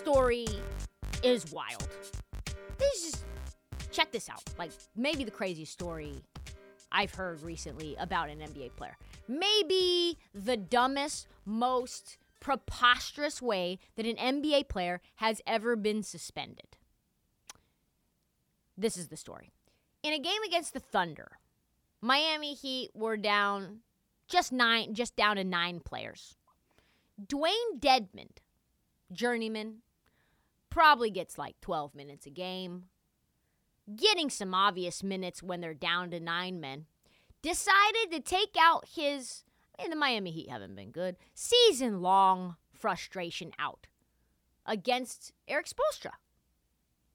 Story is wild. This is check this out. Like maybe the craziest story I've heard recently about an NBA player. Maybe the dumbest, most preposterous way that an NBA player has ever been suspended. This is the story. In a game against the Thunder, Miami Heat were down just nine, just down to nine players. Dewayne Dedmon, journeyman, probably gets like 12 minutes a game, getting some obvious minutes when they're down to nine men, decided to take out his, and the Miami Heat haven't been good, season long frustration out against Erik Spoelstra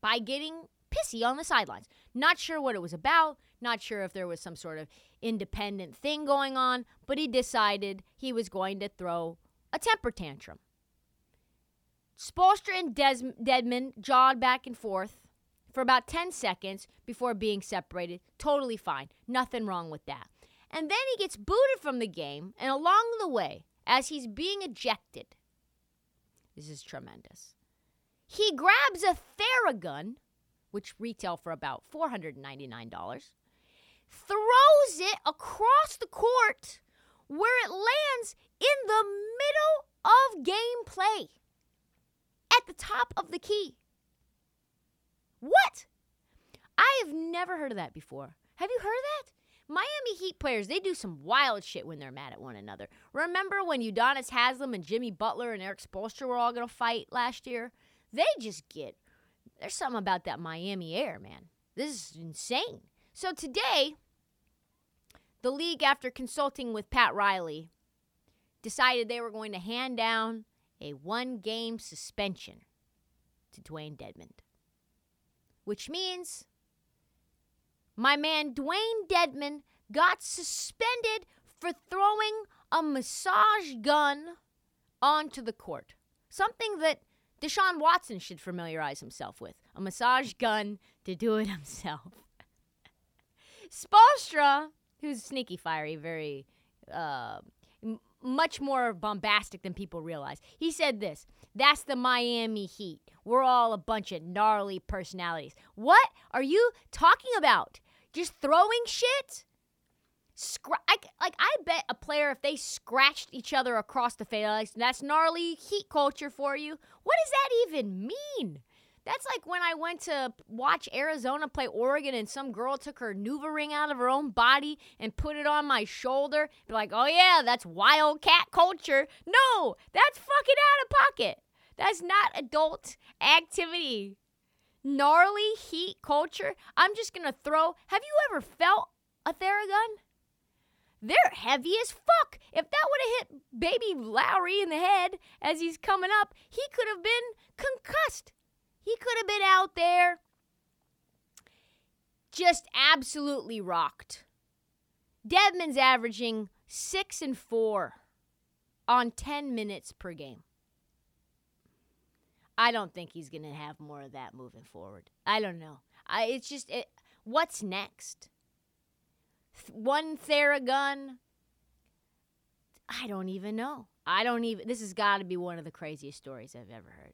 by getting pissy on the sidelines. Not sure what it was about, not sure if there was some sort of independent thing going on, but he decided he was going to throw a temper tantrum. Spoelstra and Des- Dedmon jawed back and forth for about 10 seconds before being separated. Totally fine. Nothing wrong with that. And then he gets booted from the game, and along the way, as he's being ejected, this is tremendous. He grabs a Theragun, which retail for about $499, throws it across the court where it lands in the middle of gameplay at the top of the key. What? I have never heard of that before. Have you heard of that? Miami Heat players, they do some wild shit when they're mad at one another. Remember when Udonis Haslem and Jimmy Butler and Erik Spoelstra were all going to fight last year? They just get, there's something about that Miami air, man. This is insane. So today, the league, after consulting with Pat Riley, decided they were going to hand down a one game suspension to Dewayne Dedmon. Which means my man Dewayne Dedmon got suspended for throwing a massage gun onto the court. Something that Deshaun Watson should familiarize himself with a massage gun to do it himself. Spoelstra, who's sneaky, fiery, very uh, much more bombastic than people realize, he said this That's the Miami Heat. We're all a bunch of gnarly personalities. What are you talking about? Just throwing shit? Scra- I, like I bet a player if they scratched each other across the face, that's gnarly heat culture for you. What does that even mean? That's like when I went to watch Arizona play Oregon and some girl took her NuvaRing out of her own body and put it on my shoulder. Be like, oh yeah, that's wildcat culture. No, that's fucking out of pocket. That's not adult activity. Gnarly heat culture. I'm just to throw. Have you ever felt a Theragun? They're heavy as fuck. If that would have hit baby Lowry in the head as he's coming up, he could have been concussed. He could have been out there just absolutely rocked. Dedmon's averaging six and four on 10 minutes per game. I don't think he's going to have more of that moving forward. I don't know. I, it's just, it, what's next? One Theragun? I don't even know. I don't even, this has got to be one of the craziest stories I've ever heard.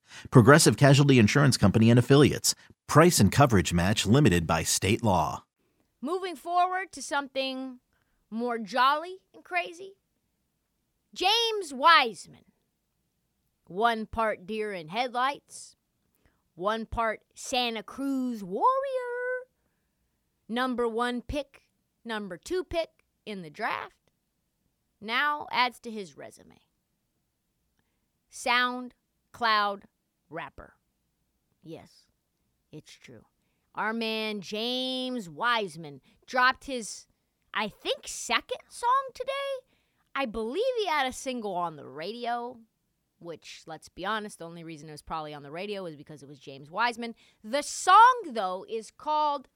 Progressive Casualty Insurance Company and Affiliates. Price and coverage match limited by state law. Moving forward to something more jolly and crazy. James Wiseman. One part deer in headlights, one part Santa Cruz warrior. Number one pick, number two pick in the draft. Now adds to his resume. Sound cloud rapper. Yes, it's true. Our man James Wiseman dropped his, I think, second song today. I believe he had a single on the radio, which, let's be honest, the only reason it was probably on the radio is because it was James Wiseman. The song, though, is called,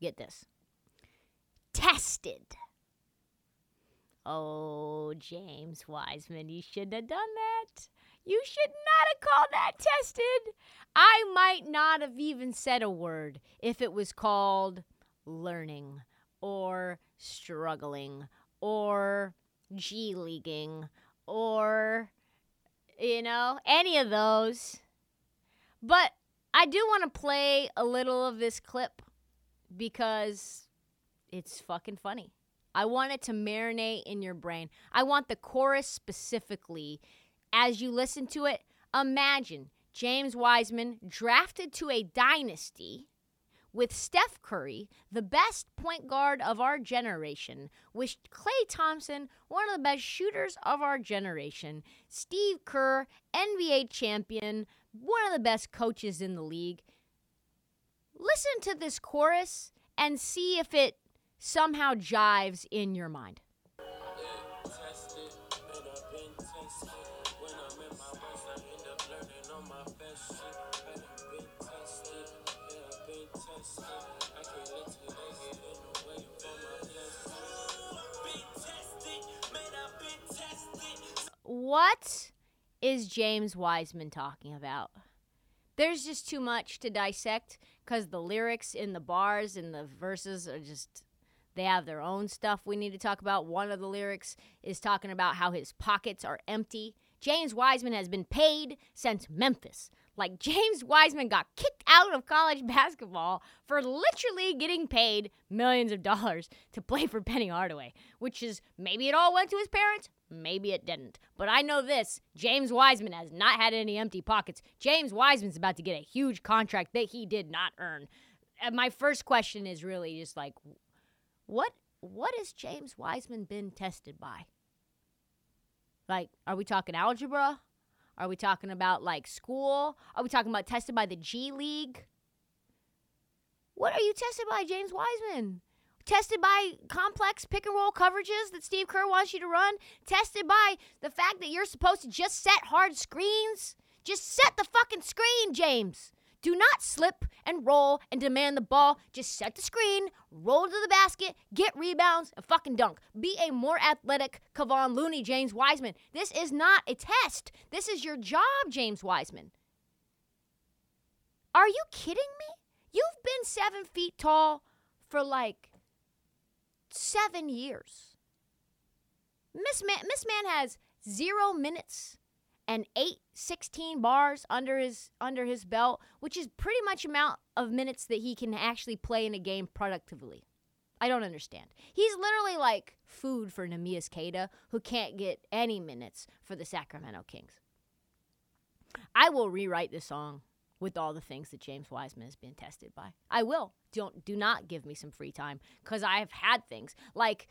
get this, Tested. Oh, James Wiseman, you shouldn't have done that. You should not have called that tested. I might not have even said a word if it was called learning or struggling or G leaguing or, you know, any of those. But I do want to play a little of this clip because it's fucking funny. I want it to marinate in your brain. I want the chorus specifically as you listen to it, imagine James Wiseman drafted to a dynasty with Steph Curry, the best point guard of our generation, with Klay Thompson, one of the best shooters of our generation, Steve Kerr, NBA champion, one of the best coaches in the league. Listen to this chorus and see if it somehow jives in your mind. What is James Wiseman talking about? There's just too much to dissect because the lyrics in the bars and the verses are just, they have their own stuff we need to talk about. One of the lyrics is talking about how his pockets are empty. James Wiseman has been paid since Memphis. Like James Wiseman got kicked out of college basketball for literally getting paid millions of dollars to play for Penny Hardaway, which is maybe it all went to his parents, maybe it didn't. But I know this James Wiseman has not had any empty pockets. James Wiseman's about to get a huge contract that he did not earn. And my first question is really just like, what what has James Wiseman been tested by? Like, are we talking algebra? Are we talking about like school? Are we talking about tested by the G League? What are you tested by, James Wiseman? Tested by complex pick and roll coverages that Steve Kerr wants you to run? Tested by the fact that you're supposed to just set hard screens? Just set the fucking screen, James. Do not slip and roll and demand the ball. Just set the screen, roll to the basket, get rebounds, and fucking dunk. Be a more athletic Kevon Looney, James Wiseman. This is not a test. This is your job, James Wiseman. Are you kidding me? You've been seven feet tall for like seven years. Miss Man, Miss Man has zero minutes and eight 16 bars under his under his belt, which is pretty much amount of minutes that he can actually play in a game productively. I don't understand. He's literally like food for Queta, who can't get any minutes for the Sacramento Kings. I will rewrite this song with all the things that James Wiseman has been tested by. I will. Don't do not give me some free time because I have had things like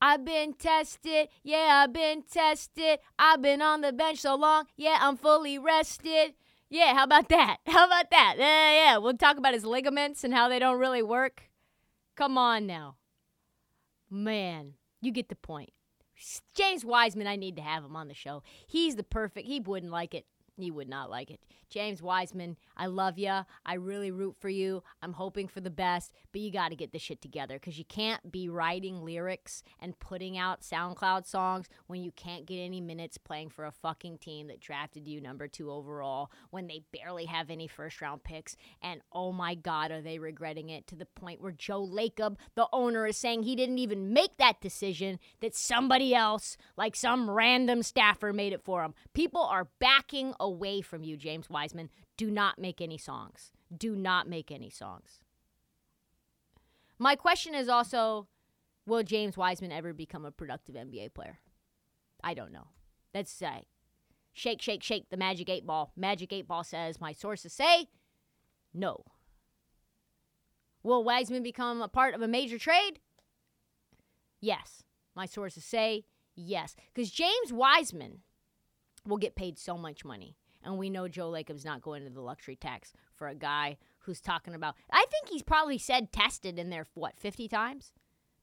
I've been tested, yeah, I've been tested. I've been on the bench so long, yeah, I'm fully rested. Yeah, how about that? How about that? Yeah, yeah. We'll talk about his ligaments and how they don't really work. Come on now. Man, you get the point. James Wiseman, I need to have him on the show. He's the perfect, he wouldn't like it. He would not like it. James Wiseman, I love you. I really root for you. I'm hoping for the best, but you got to get this shit together because you can't be writing lyrics and putting out SoundCloud songs when you can't get any minutes playing for a fucking team that drafted you number two overall when they barely have any first round picks. And oh my God, are they regretting it to the point where Joe Lacob, the owner, is saying he didn't even make that decision, that somebody else, like some random staffer, made it for him. People are backing away from you, James Wiseman. Do not make any songs. Do not make any songs. My question is also will James Wiseman ever become a productive NBA player? I don't know. Let's say uh, shake, shake, shake the magic eight ball. Magic eight ball says, my sources say no. Will Wiseman become a part of a major trade? Yes. My sources say yes. Because James Wiseman will get paid so much money. And we know Joe Lacob's not going to the luxury tax for a guy who's talking about. I think he's probably said tested in there, what, 50 times?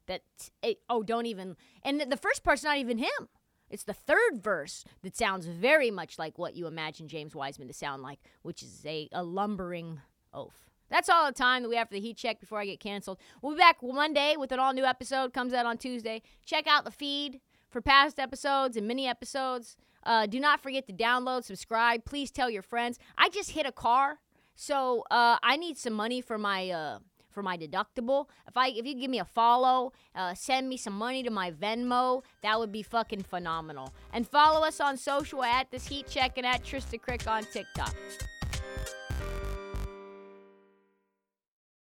That, it, oh, don't even. And the first part's not even him. It's the third verse that sounds very much like what you imagine James Wiseman to sound like, which is a, a lumbering oaf. That's all the time that we have for the heat check before I get canceled. We'll be back Monday with an all new episode. Comes out on Tuesday. Check out the feed for past episodes and mini episodes. Uh, do not forget to download, subscribe. Please tell your friends. I just hit a car, so uh, I need some money for my uh, for my deductible. If I if you give me a follow, uh, send me some money to my Venmo, that would be fucking phenomenal. And follow us on social at this heat check and at Trysta Krick on TikTok.